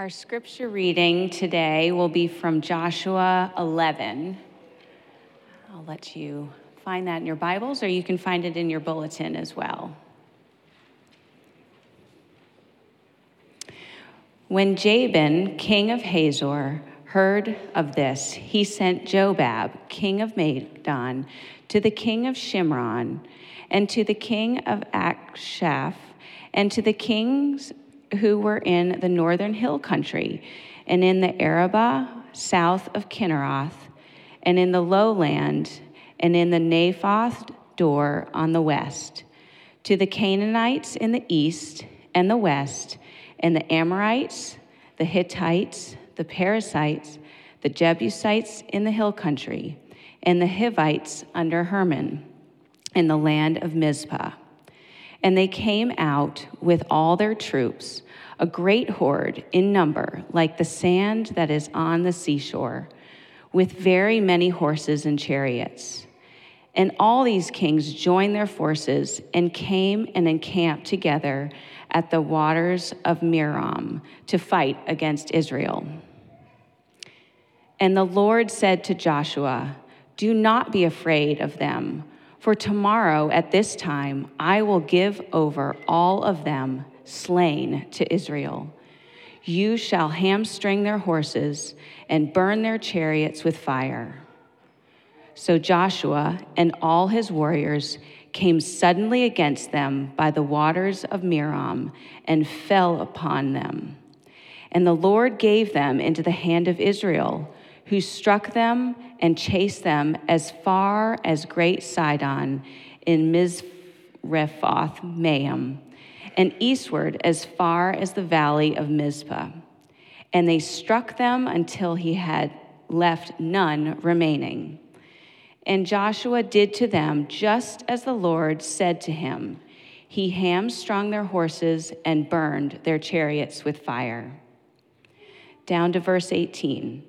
Our scripture reading today will be from Joshua 11. I'll let you find that in your Bibles, or you can find it in your bulletin as well. When Jabin, king of Hazor, heard of this, he sent Jobab, king of Madon, to the king of Shimron, and to the king of Achshaph, and to the kings who were in the northern hill country, and in the Arabah south of Kinneroth, and in the lowland, and in the Naphoth Dor on the west, to the Canaanites in the east and the west, and the Amorites, the Hittites, the Perizzites, the Jebusites in the hill country, and the Hivites under Hermon, in the land of Mizpah. And they came out with all their troops, a great horde in number, like the sand that is on the seashore, with very many horses and chariots. And all these kings joined their forces and came and encamped together at the waters of Merom to fight against Israel. And the Lord said to Joshua, Do not be afraid of them for tomorrow at this time I will give over all of them slain to Israel. You shall hamstring their horses and burn their chariots with fire. So Joshua and all his warriors came suddenly against them by the waters of Merom and fell upon them. And the Lord gave them into the hand of Israel who struck them and chased them as far as Great Sidon in Misrephoth Maim, and eastward as far as the valley of Mizpah. And they struck them until he had left none remaining. And Joshua did to them just as the Lord said to him. He hamstrung their horses and burned their chariots with fire. Down to verse 18.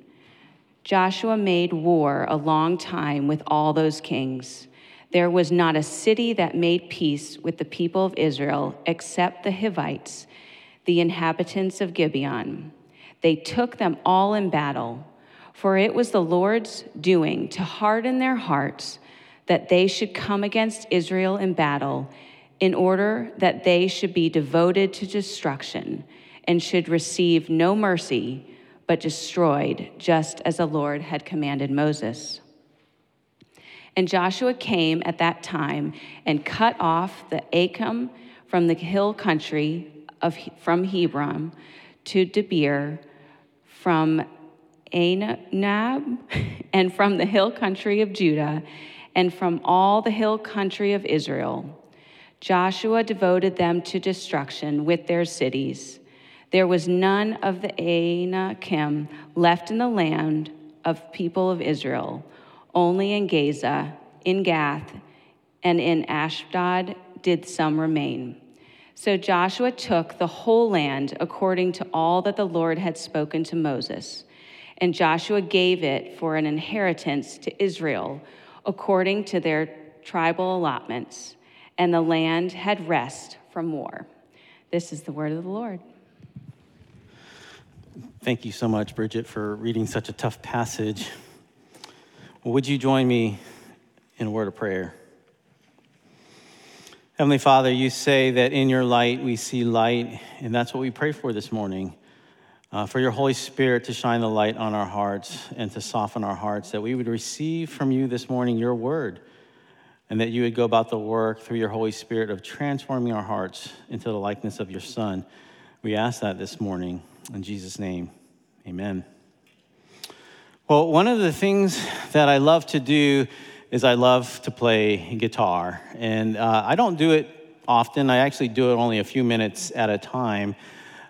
Joshua made war a long time with all those kings. There was not a city that made peace with the people of Israel except the Hivites, the inhabitants of Gibeon. They took them all in battle, for it was the Lord's doing to harden their hearts that they should come against Israel in battle, in order that they should be devoted to destruction and should receive no mercy but destroyed, just as the Lord had commanded Moses. And Joshua came at that time and cut off the Anakim from the hill country of, from Hebron to Debir, from Anab, and from the hill country of Judah, and from all the hill country of Israel. Joshua devoted them to destruction with their cities. There was none of the Anakim left in the land of people of Israel. Only in Gaza, in Gath, and in Ashdod did some remain. So Joshua took the whole land according to all that the Lord had spoken to Moses. And Joshua gave it for an inheritance to Israel according to their tribal allotments. And the land had rest from war. This is the word of the Lord. Thank you so much, Bridget, for reading such a tough passage. Would you join me in a word of prayer? Heavenly Father, you say that in your light we see light, and that's what we pray for this morning. Uh, for your Holy Spirit to shine the light on our hearts and to soften our hearts, that we would receive from you this morning your word, and that you would go about the work through your Holy Spirit of transforming our hearts into the likeness of your Son. We ask that this morning. In Jesus' name, amen. Well, one of the things that I love to do is I love to play guitar. And uh, I don't do it often, I actually do it only a few minutes at a time.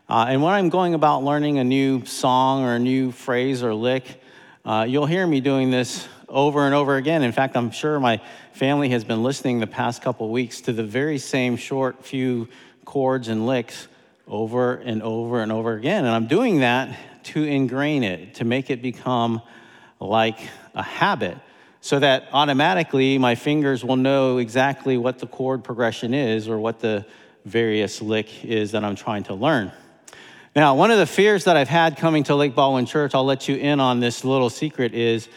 Uh, and when I'm going about learning a new song or a new phrase or lick, uh, you'll hear me doing this over and over again. In fact, I'm sure my family has been listening the past couple weeks to the very same short few chords and licks over and over and over again. And I'm doing that to ingrain it, to make it become like a habit, so that automatically my fingers will know exactly what the chord progression is or what the various lick is that I'm trying to learn. Now, one of the fears that I've had coming to Lake Baldwin Church, I'll let you in on this little secret, is,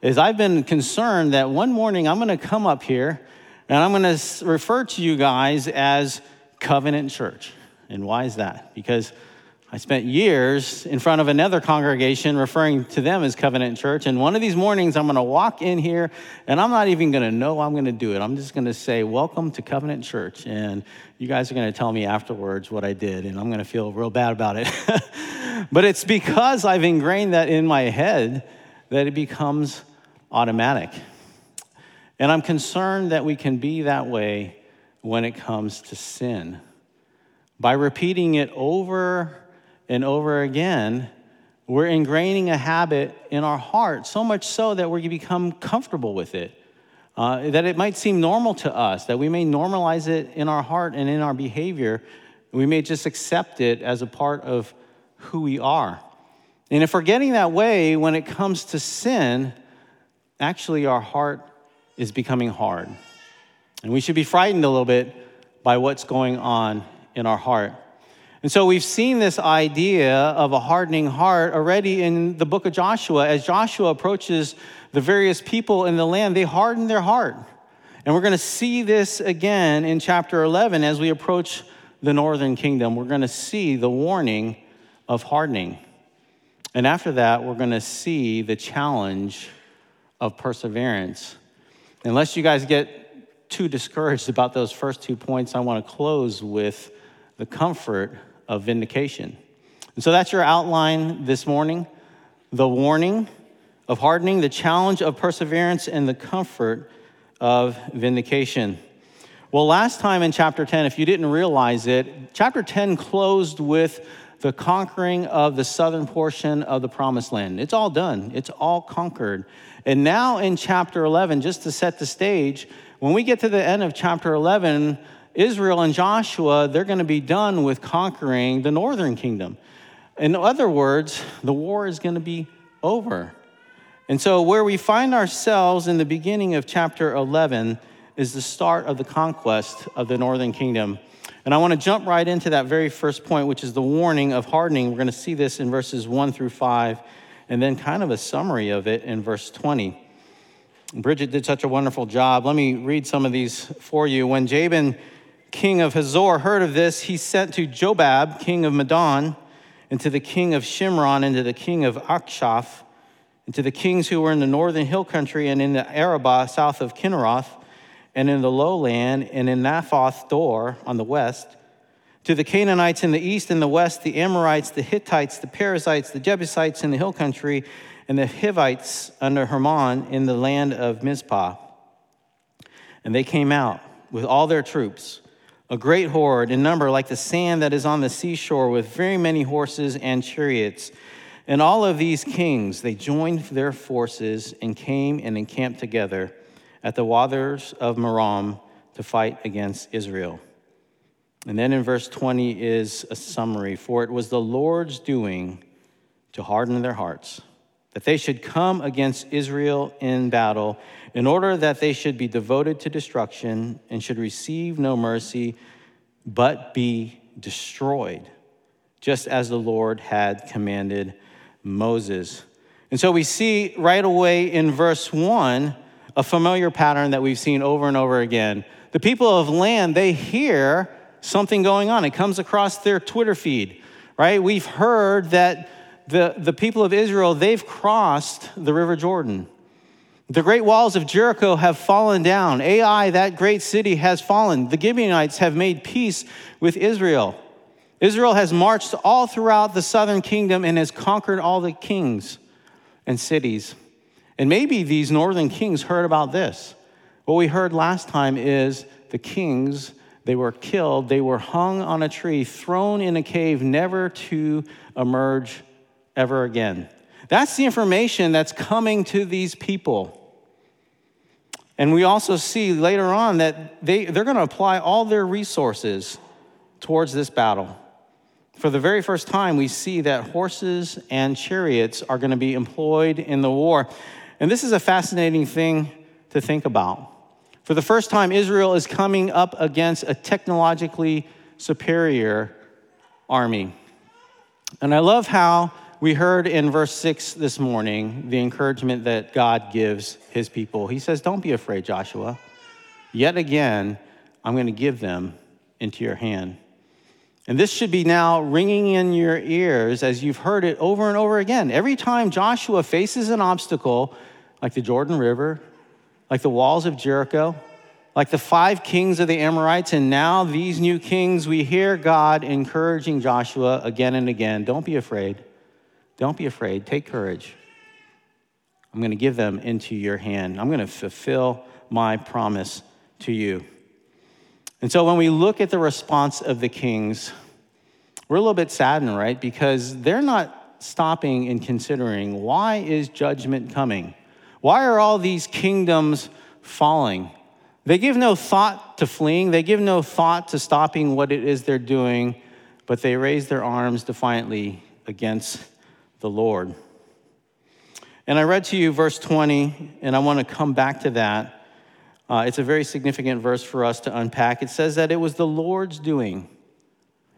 is I've been concerned that one morning I'm going to come up here and I'm going to refer to you guys as Covenant Church. And why is that? Because I spent years in front of another congregation referring to them as Covenant Church. And one of these mornings, I'm going to walk in here and I'm not even going to know I'm going to do it. I'm just going to say, Welcome to Covenant Church. And you guys are going to tell me afterwards what I did. And I'm going to feel real bad about it. but it's because I've ingrained that in my head that it becomes automatic. And I'm concerned that we can be that way when it comes to sin. By repeating it over and over again, we're ingraining a habit in our heart, so much so that we become comfortable with it. Uh, that it might seem normal to us, that we may normalize it in our heart and in our behavior. We may just accept it as a part of who we are. And if we're getting that way when it comes to sin, actually our heart is becoming hard. And we should be frightened a little bit by what's going on in our heart. And so we've seen this idea of a hardening heart already in the book of Joshua. As Joshua approaches the various people in the land, they harden their heart. And we're going to see this again in chapter 11 as we approach the northern kingdom. We're going to see the warning of hardening. And after that, we're going to see the challenge of perseverance. Unless you guys get too discouraged about those first two points, I want to close with the comfort of vindication. And so that's your outline this morning the warning of hardening, the challenge of perseverance, and the comfort of vindication. Well, last time in chapter 10, if you didn't realize it, chapter 10 closed with the conquering of the southern portion of the promised land. It's all done, it's all conquered. And now in chapter 11, just to set the stage, when we get to the end of chapter 11, Israel and Joshua, they're going to be done with conquering the northern kingdom. In other words, the war is going to be over. And so, where we find ourselves in the beginning of chapter 11 is the start of the conquest of the northern kingdom. And I want to jump right into that very first point, which is the warning of hardening. We're going to see this in verses 1 through 5, and then kind of a summary of it in verse 20. Bridget did such a wonderful job. Let me read some of these for you. When Jabin king of Hazor, heard of this, he sent to Jobab, king of Madon, and to the king of Shimron, and to the king of Achshaph, and to the kings who were in the northern hill country, and in the Arabah south of Kinneroth, and in the lowland, and in Naphoth Dor on the west, to the Canaanites in the east and the west, the Amorites, the Hittites, the Perizzites, the Jebusites in the hill country, and the Hivites under Hermon in the land of Mizpah. And they came out with all their troops a great horde in number like the sand that is on the seashore with very many horses and chariots. And all of these kings, they joined their forces and came and encamped together at the waters of Merom to fight against Israel. And then in verse 20 is a summary For it was the Lord's doing to harden their hearts, that they should come against Israel in battle in order that they should be devoted to destruction and should receive no mercy, but be destroyed, just as the Lord had commanded Moses. And so we see right away in verse 1 a familiar pattern that we've seen over and over again. The people of land, they hear something going on. It comes across their Twitter feed, right? We've heard that the, the people of Israel, they've crossed the River Jordan. The great walls of Jericho have fallen down. Ai, that great city, has fallen. The Gibeonites have made peace with Israel. Israel has marched all throughout the southern kingdom and has conquered all the kings and cities. And maybe these northern kings heard about this. What we heard last time is the kings, they were killed, they were hung on a tree, thrown in a cave, never to emerge ever again. That's the information that's coming to these people. And we also see later on that they, they're going to apply all their resources towards this battle. For the very first time, we see that horses and chariots are going to be employed in the war. And this is a fascinating thing to think about. For the first time, Israel is coming up against a technologically superior army. And I love how we heard in verse 6 this morning the encouragement that God gives his people. He says, Don't be afraid, Joshua. Yet again, I'm going to give them into your hand. And this should be now ringing in your ears as you've heard it over and over again. Every time Joshua faces an obstacle, like the Jordan River, like the walls of Jericho, like the five kings of the Amorites, and now these new kings, we hear God encouraging Joshua again and again don't be afraid. Don't be afraid. Take courage. I'm going to give them into your hand. I'm going to fulfill my promise to you. And so when we look at the response of the kings, we're a little bit saddened, right? Because they're not stopping and considering why is judgment coming? Why are all these kingdoms falling? They give no thought to fleeing, they give no thought to stopping what it is they're doing, but they raise their arms defiantly against the Lord. And I read to you verse 20, and I want to come back to that uh, it's a very significant verse for us to unpack. It says that it was the Lord's doing.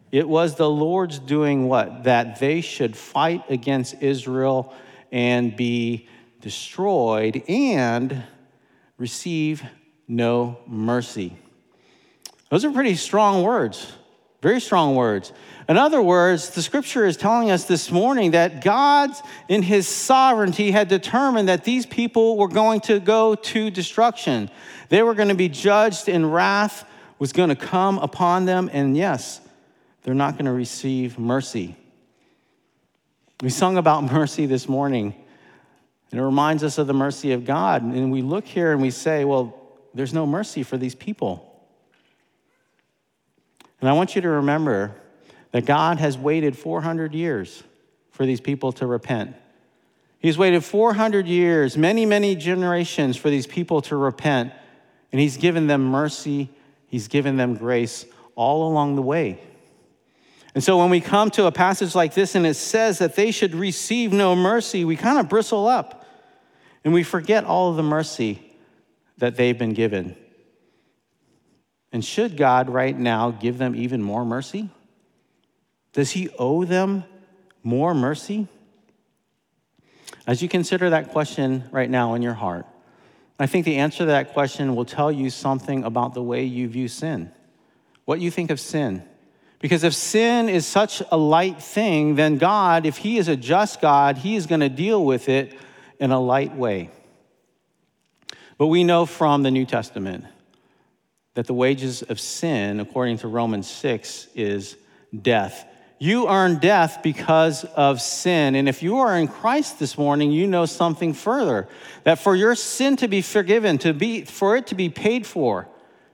It was the Lord's doing what? That they should fight against Israel and be destroyed and receive no mercy. Those are pretty strong words, very strong words. In other words, the scripture is telling us this morning that God, in his sovereignty, had determined that these people were going to go to destruction. They were going to be judged, and wrath was going to come upon them. And yes, they're not going to receive mercy. We sung about mercy this morning, and it reminds us of the mercy of God. And we look here and we say, well, there's no mercy for these people. And I want you to remember that God has waited 400 years for these people to repent. He's waited 400 years, many, many generations for these people to repent, and He's given them mercy, He's given them grace all along the way. And so when we come to a passage like this and it says that they should receive no mercy, we kind of bristle up and we forget all of the mercy that they've been given. And should God right now give them even more mercy? Does he owe them more mercy? As you consider that question right now in your heart, I think the answer to that question will tell you something about the way you view sin, what you think of sin. Because if sin is such a light thing, then God, if He is a just God, He is going to deal with it in a light way. But we know from the New Testament that the wages of sin, according to Romans 6, is death. You earn death because of sin. And if you are in Christ this morning, you know something further that for your sin to be forgiven, to be, for it to be paid for,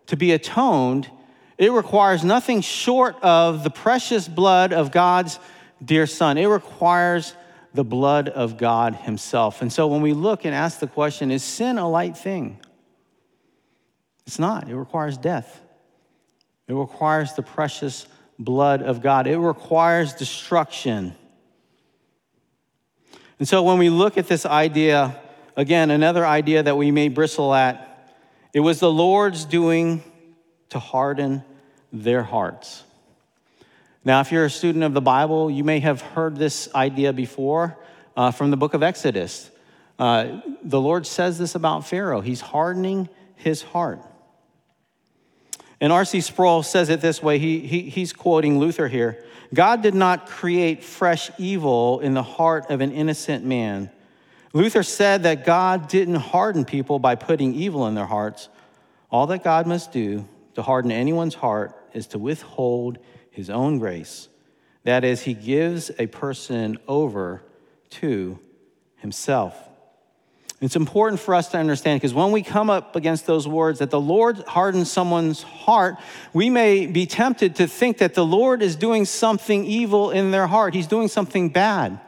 to be atoned, it requires nothing short of the precious blood of God's dear Son. It requires the blood of God Himself. And so when we look and ask the question, is sin a light thing? It's not. It requires death, it requires the precious blood of God. It requires destruction. And so when we look at this idea, again, another idea that we may bristle at, it was the Lord's doing to harden their hearts. Now, if you're a student of the Bible, you may have heard this idea before uh, from the book of Exodus. Uh, the Lord says this about Pharaoh He's hardening his heart. And R.C. Sproul says it this way he, he, he's quoting Luther here God did not create fresh evil in the heart of an innocent man. Luther said that God didn't harden people by putting evil in their hearts. All that God must do to harden anyone's heart is to withhold his own grace. That is, he gives a person over to himself. It's important for us to understand because when we come up against those words that the Lord hardens someone's heart, we may be tempted to think that the Lord is doing something evil in their heart. He's doing something bad.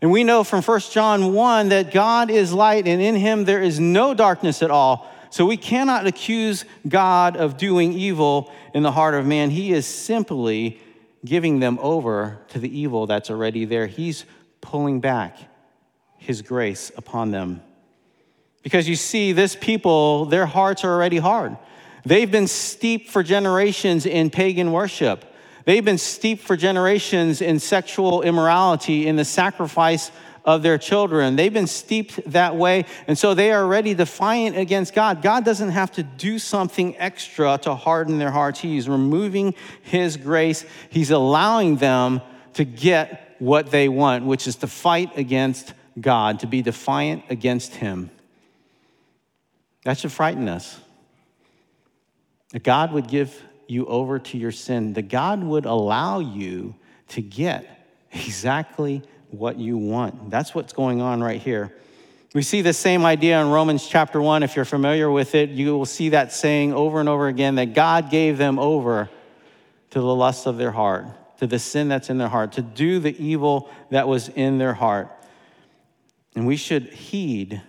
And we know from 1 John 1 that God is light and in him there is no darkness at all. So we cannot accuse God of doing evil in the heart of man. He is simply giving them over to the evil that's already there. He's pulling back his grace upon them. Because you see, this people, their hearts are already hard. They've been steeped for generations in pagan worship. They've been steeped for generations in sexual immorality, in the sacrifice of their children. They've been steeped that way, and so they are already defiant against God. God doesn't have to do something extra to harden their hearts. He's removing His grace, He's allowing them to get what they want, which is to fight against God, to be defiant against Him. That should frighten us. That God would give you over to your sin, that God would allow you to get exactly what you want. That's what's going on right here. We see the same idea in Romans chapter 1. If you're familiar with it, you will see that saying over and over again that God gave them over to the lust of their heart, to the sin that's in their heart, to do the evil that was in their heart. And we should heed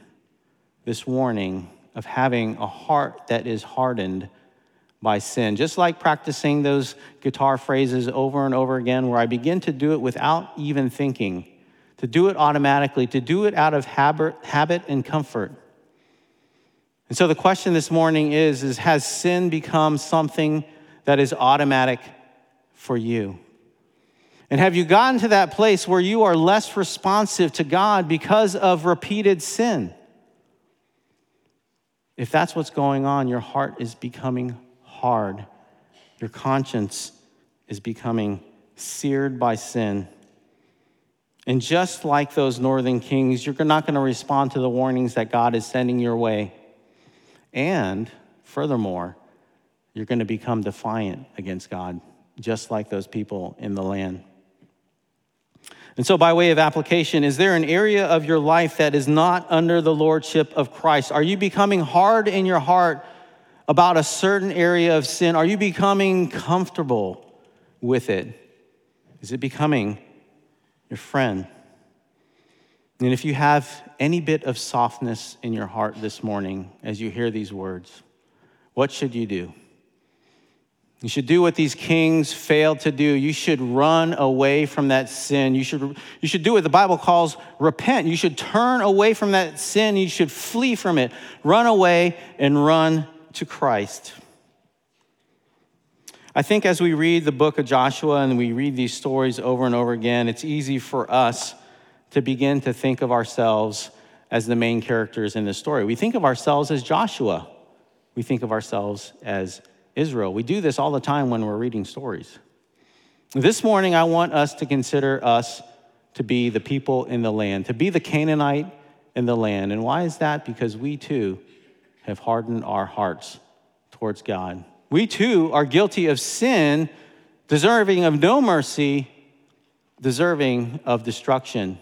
this warning of having a heart that is hardened by sin. Just like practicing those guitar phrases over and over again, where I begin to do it without even thinking, to do it automatically, to do it out of habit, and comfort. And so the question this morning is, is Has sin become something that is automatic for you? And have you gotten to that place where you are less responsive to God because of repeated sin? If that's what's going on, your heart is becoming hard. Your conscience is becoming seared by sin. And just like those northern kings, you're not going to respond to the warnings that God is sending your way. And furthermore, you're going to become defiant against God, just like those people in the land. And so, by way of application, is there an area of your life that is not under the lordship of Christ? Are you becoming hard in your heart about a certain area of sin? Are you becoming comfortable with it? Is it becoming your friend? And if you have any bit of softness in your heart this morning as you hear these words, what should you do? You should do what these kings failed to do. You should run away from that sin. You should, you should do what the Bible calls repent. You should turn away from that sin. You should flee from it. Run away and run to Christ. I think as we read the book of Joshua and we read these stories over and over again, it's easy for us to begin to think of ourselves as the main characters in the story. We think of ourselves as Joshua, we think of ourselves as Israel. We do this all the time when we're reading stories. This morning, I want us to consider us to be the people in the land, to be the Canaanite in the land. And why is that? Because we too have hardened our hearts towards God. We too are guilty of sin, deserving of no mercy, deserving of destruction.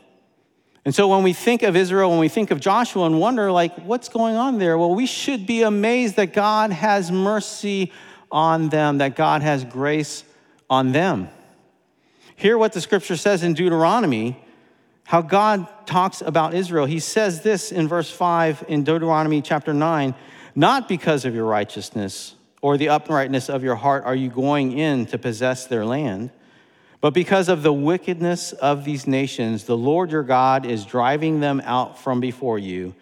And so when we think of Israel, when we think of Joshua and wonder, like, what's going on there? Well, we should be amazed that God has mercy on them, that God has grace on them. Hear what the scripture says in Deuteronomy, how God talks about Israel. He says this in verse 5 in Deuteronomy chapter 9 Not because of your righteousness or the uprightness of your heart are you going in to possess their land but because of the wickedness of these nations, the Lord your God is driving them out from before you,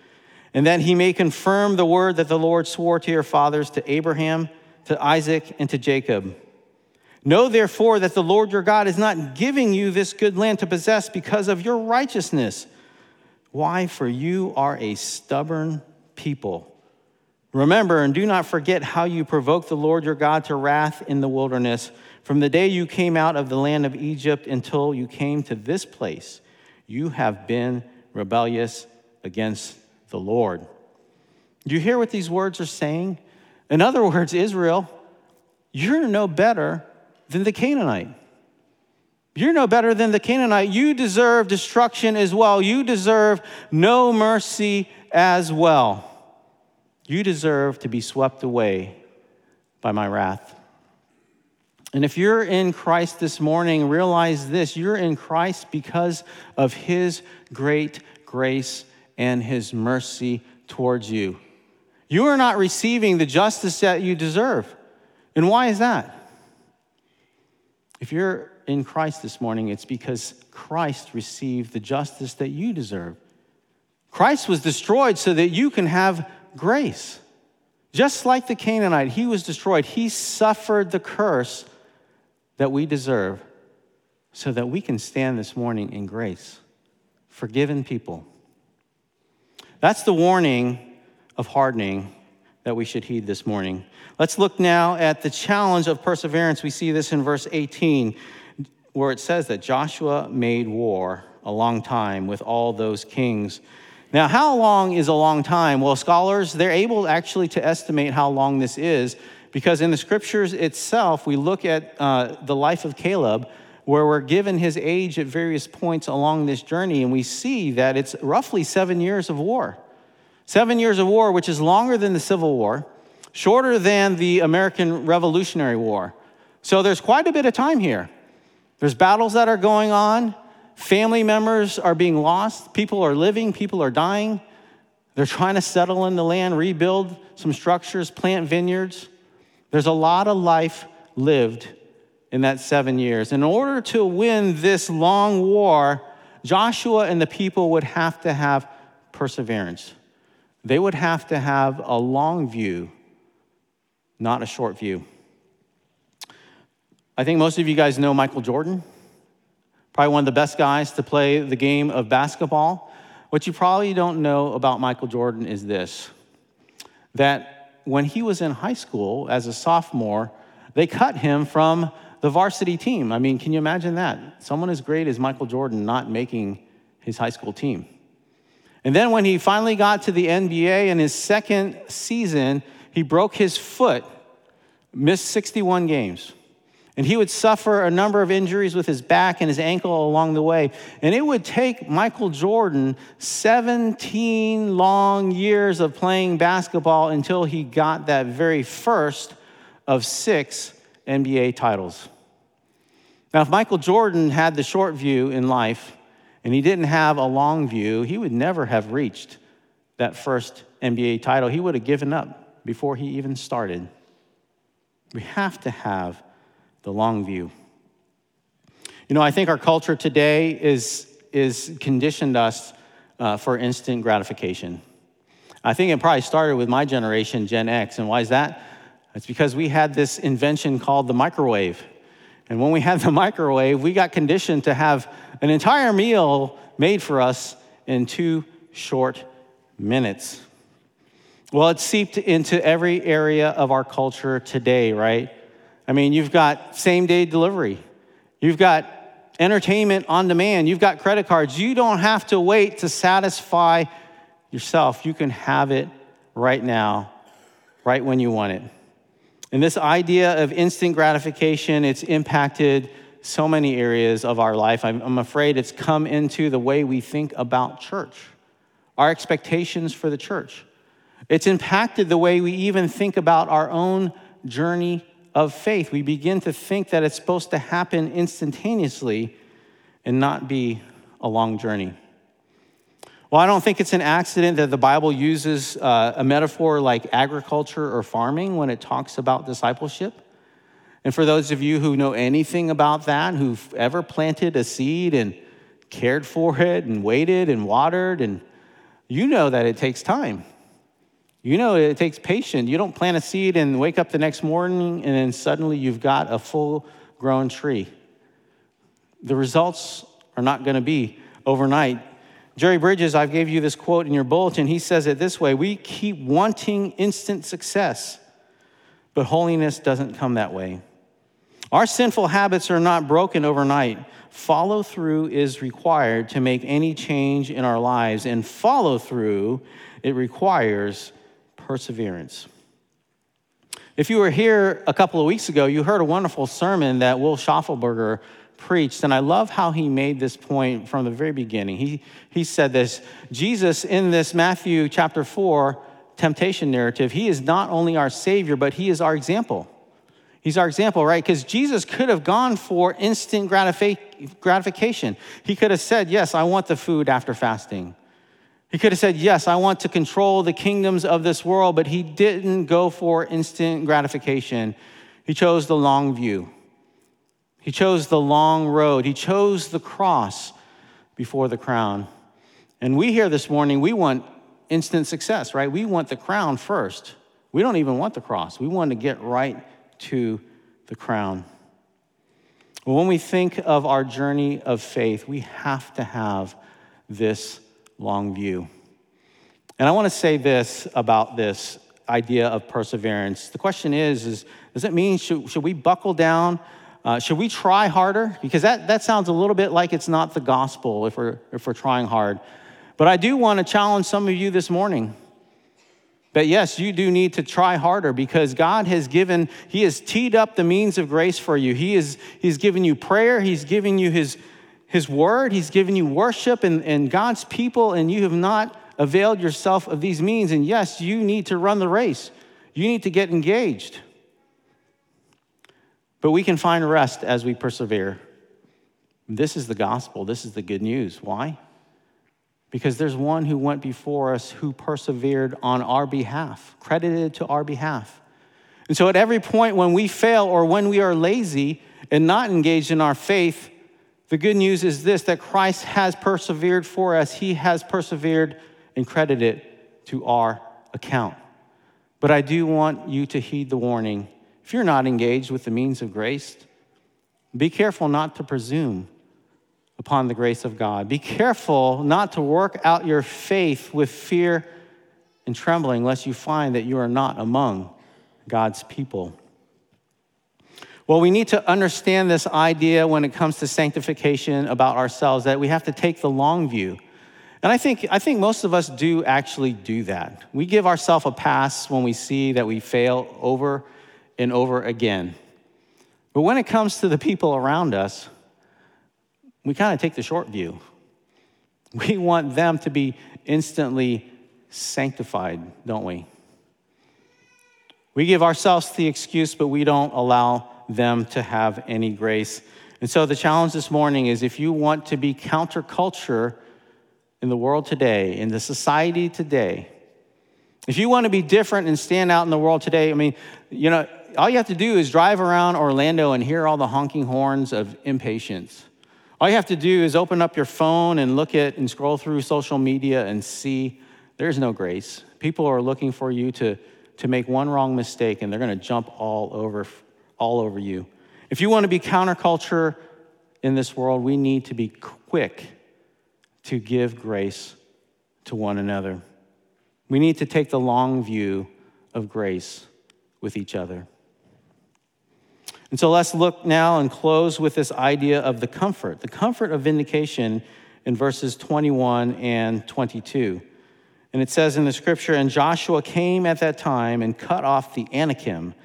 and that he may confirm the word that the Lord swore to your fathers, to Abraham, to Isaac, and to Jacob. Know therefore that the Lord your God is not giving you this good land to possess because of your righteousness. Why? For you are a stubborn people. Remember and do not forget how you provoked the Lord your God to wrath in the wilderness from the day you came out of the land of Egypt until you came to this place, you have been rebellious against the Lord. Do you hear what these words are saying? In other words, Israel, you're no better than the Canaanite. You're no better than the Canaanite. You deserve destruction as well. You deserve no mercy as well. You deserve to be swept away by my wrath. And if you're in Christ this morning, realize this you're in Christ because of his great grace and his mercy towards you. You are not receiving the justice that you deserve. And why is that? If you're in Christ this morning, it's because Christ received the justice that you deserve. Christ was destroyed so that you can have grace. Just like the Canaanite, he was destroyed. He suffered the curse that we deserve so that we can stand this morning in grace, forgiven people. That's the warning of hardening that we should heed this morning. Let's look now at the challenge of perseverance. We see this in verse 18, where it says that Joshua made war a long time with all those kings. Now, how long is a long time? Well, scholars, they're able actually to estimate how long this is because in the scriptures itself, we look at uh, the life of Caleb, where we're given his age at various points along this journey, and we see that it's roughly seven years of war. Seven years of war, which is longer than the Civil War, shorter than the American Revolutionary War. So there's quite a bit of time here. There's battles that are going on, family members are being lost, people are living, people are dying. They're trying to settle in the land, rebuild some structures, plant vineyards. There's a lot of life lived in that seven years. In order to win this long war, Joshua and the people would have to have perseverance. They would have to have a long view, not a short view. I think most of you guys know Michael Jordan, probably one of the best guys to play the game of basketball. What you probably don't know about Michael Jordan is this that when he was in high school as a sophomore, they cut him from the varsity team. I mean, can you imagine that? Someone as great as Michael Jordan not making his high school team. And then when he finally got to the NBA in his second season, he broke his foot, missed 61 games. And he would suffer a number of injuries with his back and his ankle along the way. And it would take Michael Jordan 17 long years of playing basketball until he got that very first of six NBA titles. Now, if Michael Jordan had the short view in life, and he didn't have a long view, he would never have reached that first NBA title. He would have given up before he even started. We have to have the long view. You know, I think our culture today is, is conditioned us uh, for instant gratification. I think it probably started with my generation, Gen X. And why is that? It's because we had this invention called the microwave. And when we had the microwave, we got conditioned to have an entire meal made for us in two short minutes. Well, it's seeped into every area of our culture today, right? I mean, you've got same day delivery, you've got entertainment on demand, you've got credit cards. You don't have to wait to satisfy yourself. You can have it right now, right when you want it. And this idea of instant gratification, it's impacted so many areas of our life. I'm, afraid it's come into the way we think about church, our expectations for the church. It's impacted the way we even think about our own journey of faith. We begin to think that it's supposed to happen instantaneously and not be a long journey. Well, I don't think it's an accident that the Bible uses uh, a metaphor like agriculture or farming when it talks about discipleship. And for those of you who know anything about that, who've ever planted a seed and cared for it and waited and watered, and you know that it takes time. You know it takes patience. You don't plant a seed and wake up the next morning and then suddenly you've got a full grown tree. The results are not going to be overnight. Jerry Bridges, I've gave you this quote in your bulletin. He says it this way, we keep wanting instant success, but holiness doesn't come that way. Our sinful habits are not broken overnight. Follow through is required to make any change in our lives, and follow through, it requires perseverance. If you were here a couple of weeks ago, you heard a wonderful sermon that Will Schaffelberger preached, and I love how he made this point from the very beginning. He, he said this Jesus, in this Matthew chapter 4 temptation narrative, he is not only our Savior, but he is our example. He's our example, right? Because Jesus could have gone for instant gratification. He could have said, Yes, I want the food after fasting. He could have said, Yes, I want to control the kingdoms of this world, but he didn't go for instant gratification. He chose the long view. He chose the long road. He chose the cross before the crown. And we here this morning, we want instant success, right? We want the crown first. We don't even want the cross. We want to get right to the crown. When we think of our journey of faith, we have to have this long view. And I want to say this about this idea of perseverance. The question is, is does it mean should, should we buckle down? Uh, should we try harder? Because that, that sounds a little bit like it's not the gospel if we're, if we're trying hard. But I do want to challenge some of you this morning. But yes, you do need to try harder because God has given, He has teed up the means of grace for you. He is, He's given you prayer, He's given you His, His word, He's given you worship and, and God's people, and you have not availed yourself of these means. And yes, you need to run the race, you need to get engaged. But we can find rest as we persevere. This is the gospel, this is the good news. Why? because there's one who went before us who persevered on our behalf, credited to our behalf. And so, at every point when we fail or when we are lazy and not engaged in our faith, the good news is this that Christ has persevered for us. He has persevered and credited to our account. But I do want you to heed the warning. If you're not engaged with the means of grace, be careful not to presume upon the grace of God. Be careful not to work out your faith with fear and trembling, lest you find that you are not among God's people. Well, we need to understand this idea when it comes to sanctification about ourselves that we have to take the long view. And I think, I think most of us do actually do that. We give ourselves a pass when we see that we fail over and over again. But when it comes to the people around us, we kind of take the short view. We want them to be instantly sanctified, don't we? We give ourselves the excuse, but we don't allow them to have any grace. And so the challenge this morning is if you want to be counterculture in the world today, in the society today, if you want to be different and stand out in the world today, I mean, you know, all you have to do is drive around Orlando and hear all the honking horns of impatience. All you have to do is open up your phone and look at and scroll through social media and see there's no grace. People are looking for you to, to make one wrong mistake and they're going to jump all over, all over you. If you want to be counterculture in this world, we need to be quick to give grace to one another. We need to take the long view of grace with each other. And so let's look now and close with this idea of the comfort, the comfort of vindication in verses 21 and 22. And it says in the scripture, and Joshua came at that time and cut off the Anakim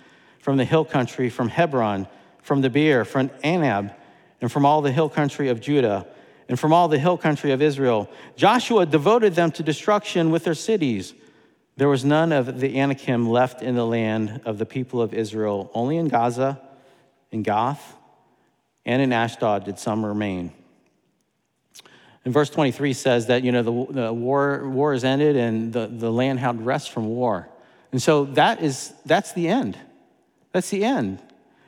from the hill country, from Hebron, from Debir, from Anab, and from all the hill country of Judah, and from all the hill country of Israel. Joshua devoted them to destruction with their cities. There was none of the Anakim left in the land of the people of Israel, only in Gaza in Gath, and in Ashdod did some remain. And verse 23 says that, you know, the, the war, war is ended and the, the land had rest from war. And so that is, that's the end. That's the end.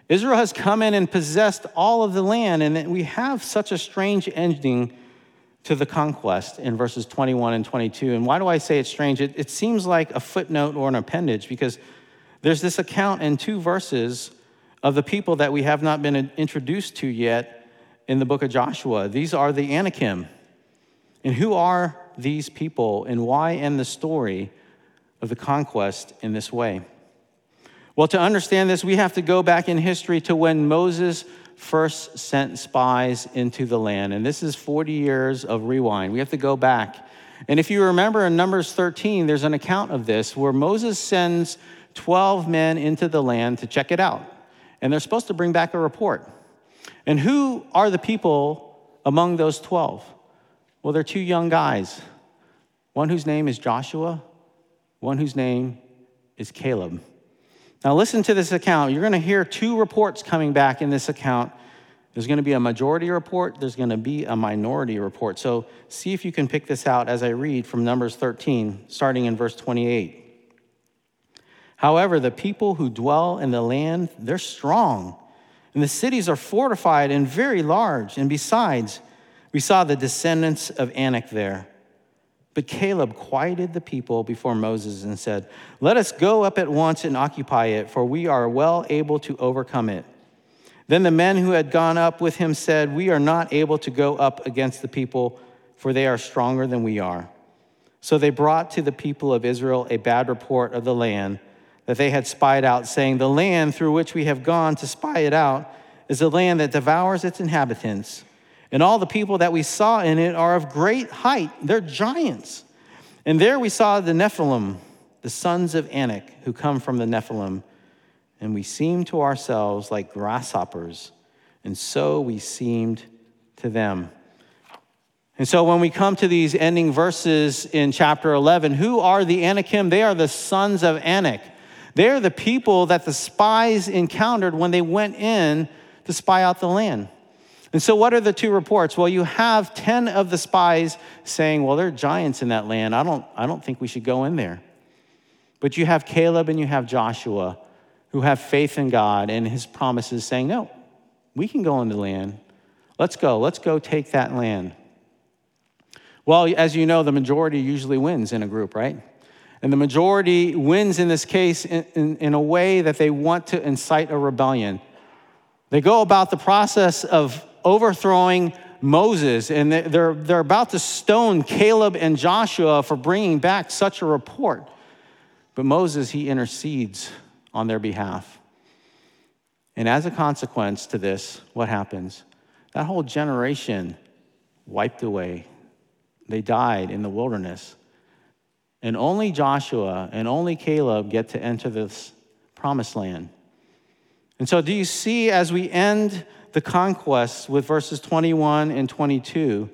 Israel has come in and possessed all of the land, and we have such a strange ending to the conquest in verses 21 and 22. And why do I say it's strange? It, it seems like a footnote or an appendage because there's this account in two verses of the people that we have not been introduced to yet in the book of Joshua. These are the Anakim. And who are these people, and why end the story of the conquest in this way? Well, to understand this, we have to go back in history to when Moses first sent spies into the land. And this is 40 years of rewind. We have to go back. And if you remember in Numbers 13, there's an account of this where Moses sends 12 men into the land to check it out and they're supposed to bring back a report. And who are the people among those 12? Well, they're two young guys one whose name is Joshua, one whose name is Caleb. Now, listen to this account. You're going to hear two reports coming back in this account. There's going to be a majority report, there's going to be a minority report. So, see if you can pick this out as I read from Numbers 13, starting in verse 28. However, the people who dwell in the land, they're strong. And the cities are fortified and very large. And besides, we saw the descendants of Anak there. But Caleb quieted the people before Moses and said, Let us go up at once and occupy it, for we are well able to overcome it. Then the men who had gone up with him said, We are not able to go up against the people, for they are stronger than we are. So they brought to the people of Israel a bad report of the land that they had spied out, saying, The land through which we have gone to spy it out is a land that devours its inhabitants. And all the people that we saw in it are of great height, they're giants. And there we saw the Nephilim, the sons of Anak, who come from the Nephilim and we seemed to ourselves like grasshoppers, and so we seemed to them. And so when we come to these ending verses in chapter 11, who are the Anakim? They are the sons of Anak. They are the people that the spies encountered when they went in to spy out the land. And so, what are the two reports? Well, you have 10 of the spies saying, Well, there are giants in that land. I don't, I don't think we should go in there. But you have Caleb and you have Joshua who have faith in God and his promises, saying, No, we can go into the land. Let's go. Let's go take that land. Well, as you know, the majority usually wins in a group, right? And the majority wins in this case in, in, in, a way that they want to incite a rebellion. They go about the process of overthrowing Moses, and they're, they're about to stone Caleb and Joshua for bringing back such a report. But Moses, he intercedes on their behalf. And as a consequence to this, what happens? That whole generation wiped away. They died in the wilderness. And only Joshua and only Caleb get to enter this promised land. And so, do you see as we end the conquest with verses 21 and 22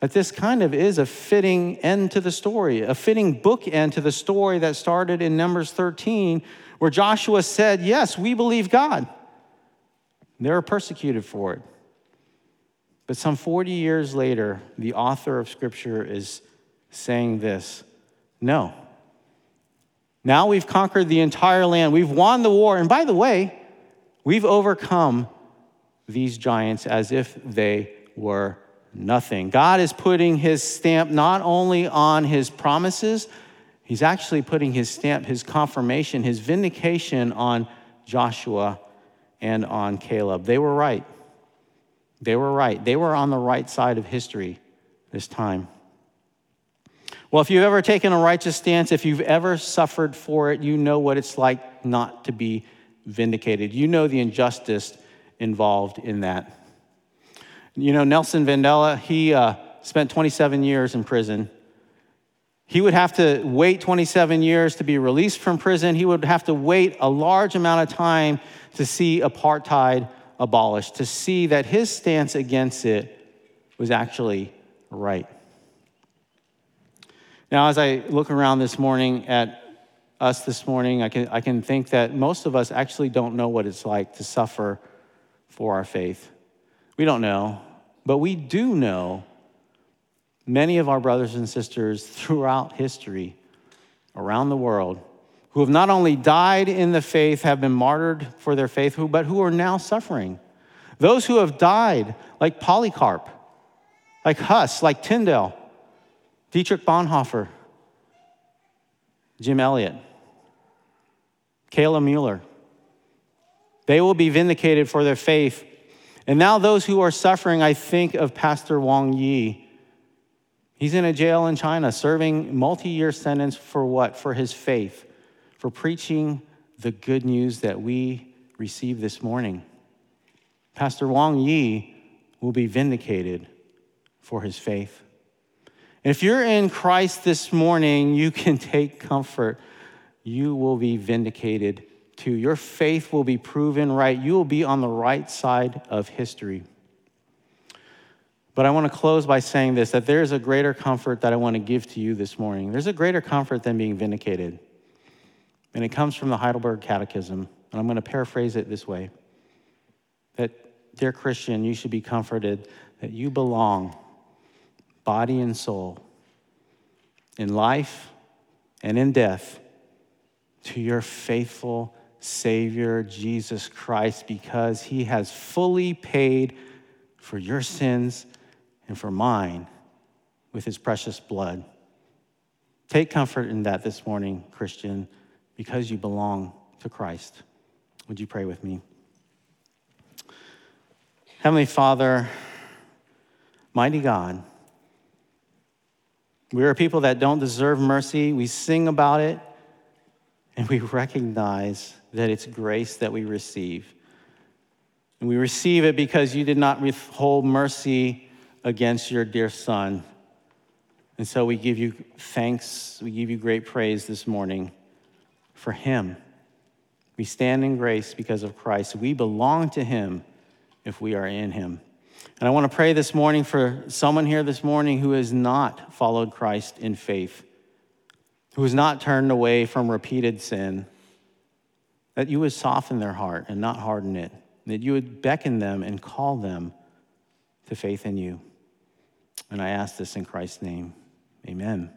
that this kind of is a fitting end to the story, a fitting bookend to the story that started in Numbers 13, where Joshua said, Yes, we believe God. They were persecuted for it. But some 40 years later, the author of Scripture is saying this No. Now we've conquered the entire land, we've won the war. And by the way, we've overcome these giants as if they were nothing. God is putting his stamp not only on his promises, He's actually putting his stamp, his confirmation, his vindication on Joshua and on Caleb. They were right. They were right. They were on the right side of history this time. Well, if you've ever taken a righteous stance, if you've ever suffered for it, you know what it's like not to be vindicated. You know the injustice involved in that. You know, Nelson Mandela, he uh, spent 27 years in prison he would have to wait 27 years to be released from prison. He would have to wait a large amount of time to see apartheid abolished, to see that his stance against it was actually right. Now, as I look around this morning at us this morning, I can, I can think that most of us actually don't know what it's like to suffer for our faith. We don't know, but we do know many of our brothers and sisters throughout history, around the world, who have not only died in the faith, have been martyred for their faith, but who are now suffering. Those who have died, like Polycarp, like Huss, like Tyndale, Dietrich Bonhoeffer, Jim Elliot, Kayla Mueller. They will be vindicated for their faith. And now, those who are suffering, I think of Pastor Wang Yi, He's in a jail in China serving multi-year sentence for what? For his faith, for preaching the good news that we received this morning. Pastor Wang Yi will be vindicated for his faith. If you're in Christ this morning, you can take comfort. You will be vindicated too. Your faith will be proven right. You will be on the right side of history. But I want to close by saying this that there is a greater comfort that I want to give to you this morning. There's a greater comfort than being vindicated. And it comes from the Heidelberg Catechism. And I'm going to paraphrase it this way that, dear Christian, you should be comforted that you belong, body and soul, in life and in death, to your faithful Savior, Jesus Christ, because he has fully paid for your sins and for mine with his precious blood. Take comfort in that this morning, Christian, because you belong to Christ. Would you pray with me? Heavenly Father, mighty God, we are people that don't deserve mercy. We sing about it, and we recognize that it's grace that we receive. And we receive it because you did not withhold mercy against your dear Son. And so we give you thanks, we give you great praise this morning for Him. We stand in grace because of Christ. We belong to Him if we are in Him. And I want to pray this morning for someone here this morning who has not followed Christ in faith, who has not turned away from repeated sin, that you would soften their heart and not harden it, that you would beckon them and call them to faith in you. And I ask this in Christ's name. Amen.